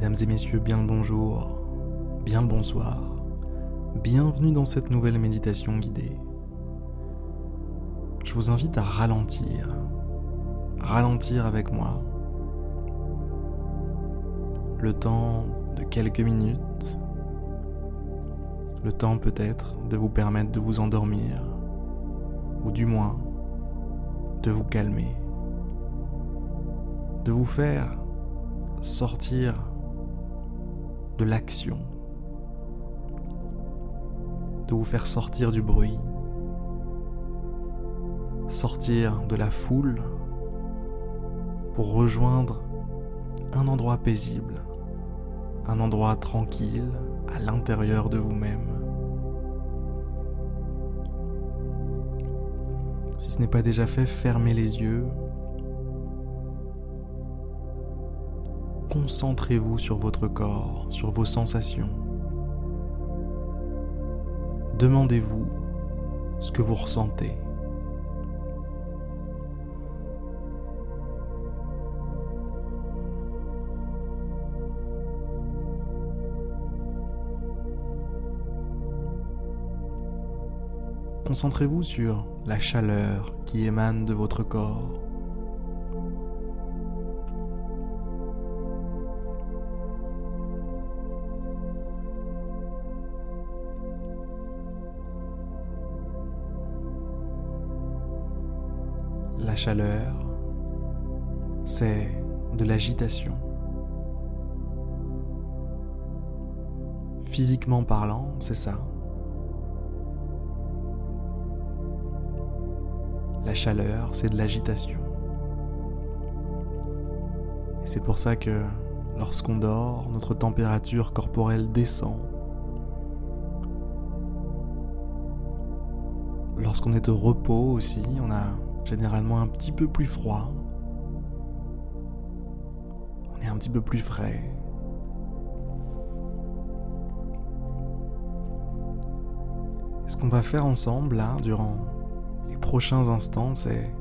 Mesdames et messieurs, bien le bonjour, bien le bonsoir, bienvenue dans cette nouvelle méditation guidée. Je vous invite à ralentir, ralentir avec moi. Le temps de quelques minutes, le temps peut-être de vous permettre de vous endormir, ou du moins de vous calmer, de vous faire sortir de l'action, de vous faire sortir du bruit, sortir de la foule pour rejoindre un endroit paisible, un endroit tranquille à l'intérieur de vous-même. Si ce n'est pas déjà fait, fermez les yeux concentrez-vous sur votre corps, sur vos sensations. Demandez-vous ce que vous ressentez. Concentrez-vous sur la chaleur qui émane de votre corps. Chaleur, c'est de l'agitation. Physiquement parlant, c'est ça. La chaleur, c'est de l'agitation. Et c'est pour ça que lorsqu'on dort, notre température corporelle descend. Lorsqu'on est au repos aussi, on a généralement un petit peu plus froid. On est un petit peu plus frais. ce qu'on va faire ensemble là, durant les prochains instants, c'est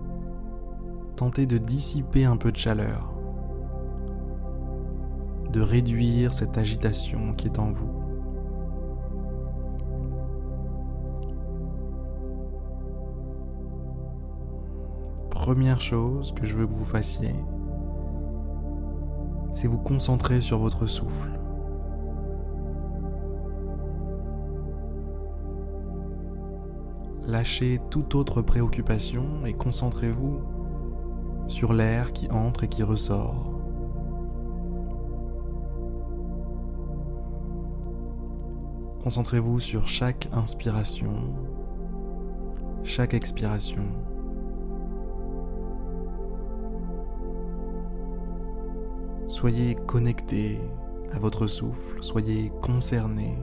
tenter de dissiper un peu de chaleur, de réduire cette agitation qui est en vous. Première chose que je veux que vous fassiez, c'est vous concentrer sur votre souffle. Lâchez toute autre préoccupation et concentrez-vous sur l'air qui entre et qui ressort. Concentrez-vous sur chaque inspiration, chaque expiration. Soyez connecté à votre souffle, soyez concerné.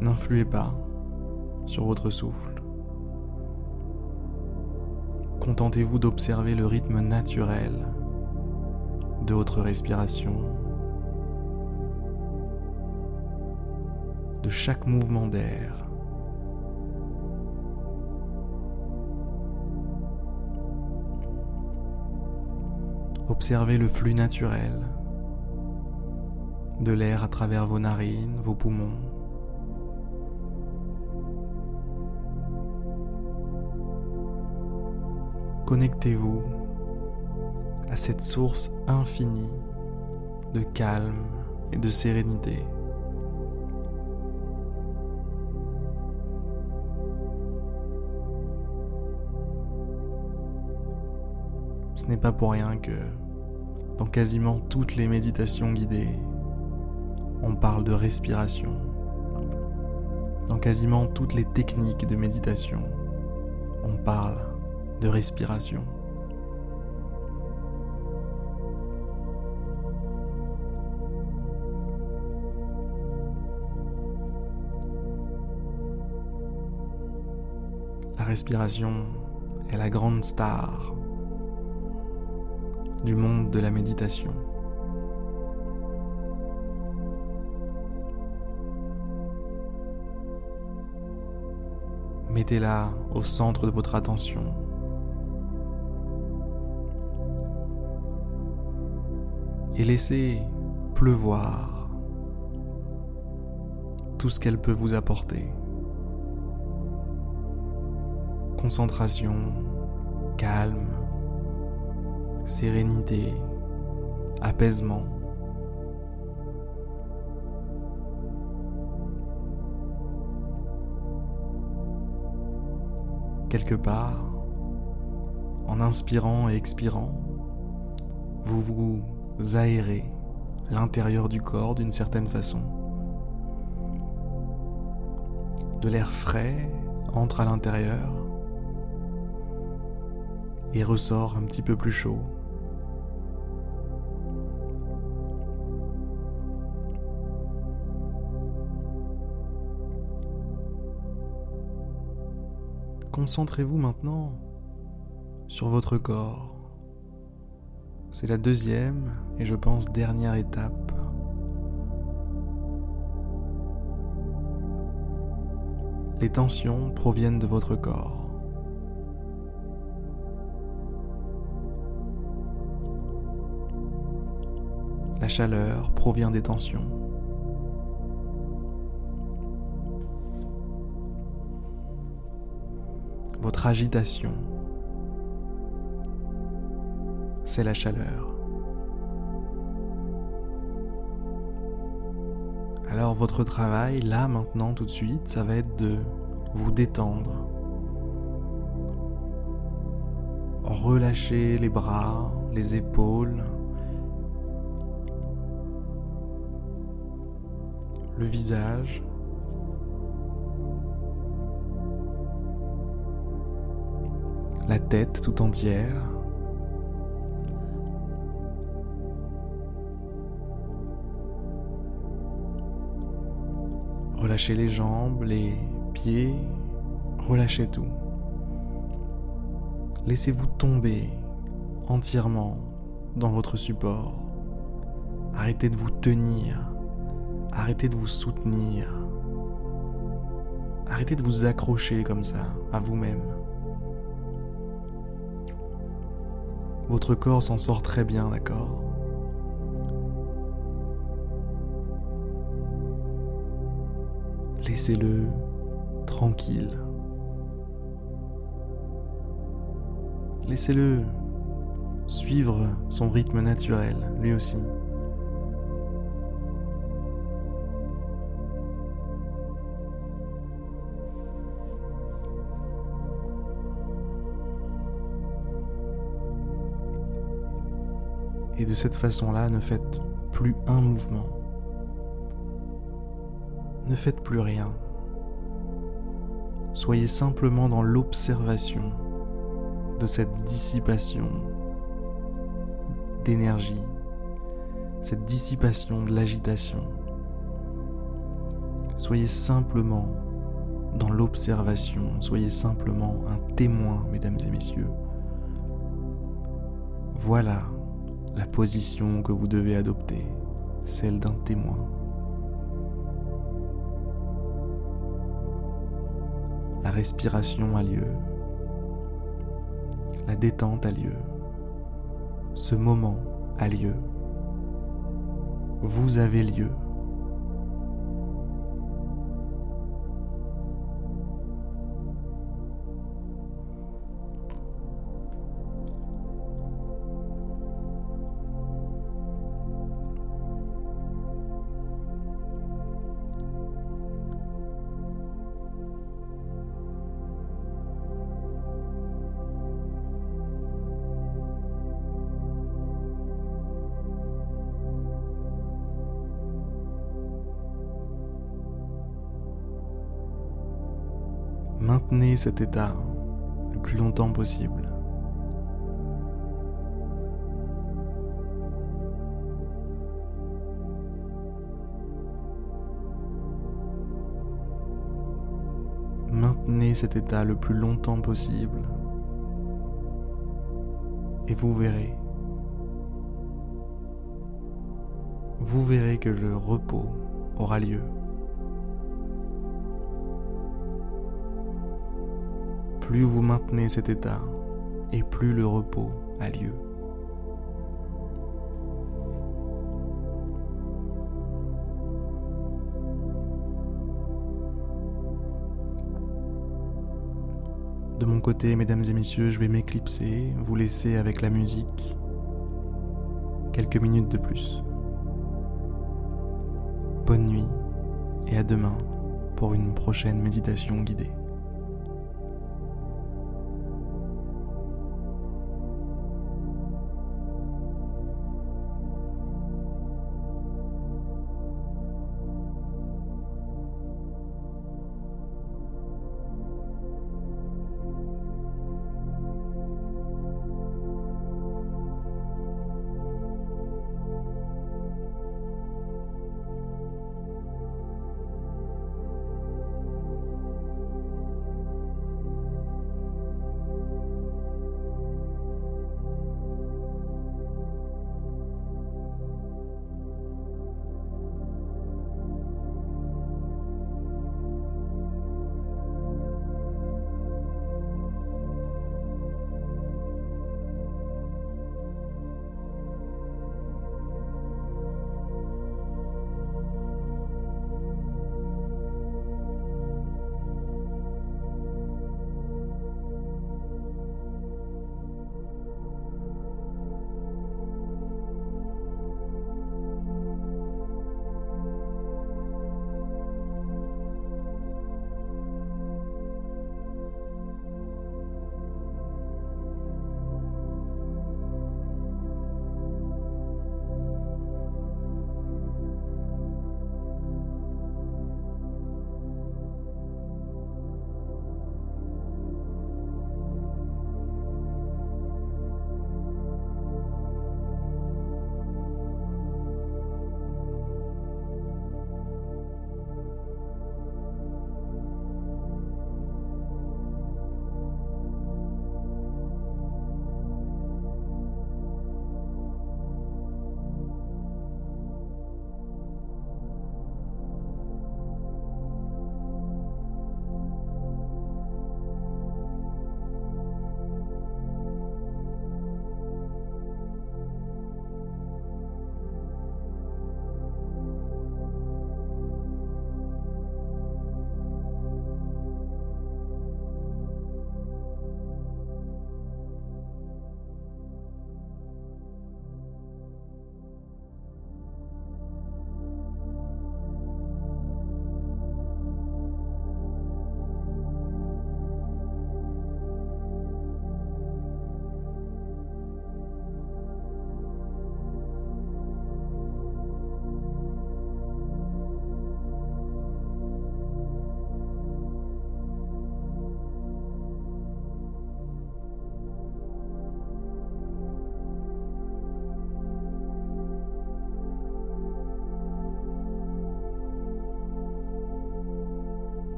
N'influez pas sur votre souffle. Contentez-vous d'observer le rythme naturel de votre respiration, de chaque mouvement d'air. Observez le flux naturel de l'air à travers vos narines, vos poumons. Connectez-vous à cette source infinie de calme et de sérénité. N'est pas pour rien que dans quasiment toutes les méditations guidées, on parle de respiration. Dans quasiment toutes les techniques de méditation, on parle de respiration. La respiration est la grande star du monde de la méditation. Mettez-la au centre de votre attention. Et laissez pleuvoir tout ce qu'elle peut vous apporter. Concentration, calme, sérénité, apaisement. Quelque part, en inspirant et expirant, vous vous aérez l'intérieur du corps d'une certaine façon. De l'air frais entre à l'intérieur et ressort un petit peu plus chaud. Concentrez-vous maintenant sur votre corps. C'est la deuxième et je pense dernière étape les tensions proviennent de votre corps. La chaleur provient des tensions. Votre agitation, c'est la chaleur. Alors votre travail, là maintenant, tout de suite, ça va être de vous détendre. Relâchez les bras, les épaules, le visage. La tête tout entière. Relâchez les jambes, les pieds, relâchez tout. Laissez-vous tomber entièrement dans votre support. Arrêtez de vous tenir. Arrêtez de vous soutenir. Arrêtez de vous accrocher comme ça à vous-même. Votre corps s'en sort très bien, d'accord Laissez-le tranquille. Laissez-le suivre son rythme naturel, lui aussi. Et de cette façon-là, ne faites plus un mouvement ne faites plus rien. Soyez simplement dans l'observation de cette dissipation d'énergie, cette dissipation de l'agitation. Soyez simplement dans l'observation, soyez simplement un témoin, mesdames et messieurs. Voilà la position que vous devez adopter, celle d'un témoin. La respiration a lieu. La détente a lieu. Ce moment a lieu. Vous avez lieu. Maintenez cet état le plus longtemps possible. Maintenez cet état le plus longtemps possible et vous verrez. Vous verrez que le repos aura lieu. Plus vous maintenez cet état, et plus le repos a lieu. De mon côté, mesdames et messieurs, je vais m'éclipser, vous laisser avec la musique quelques minutes de plus. Bonne nuit et à demain pour une prochaine méditation guidée.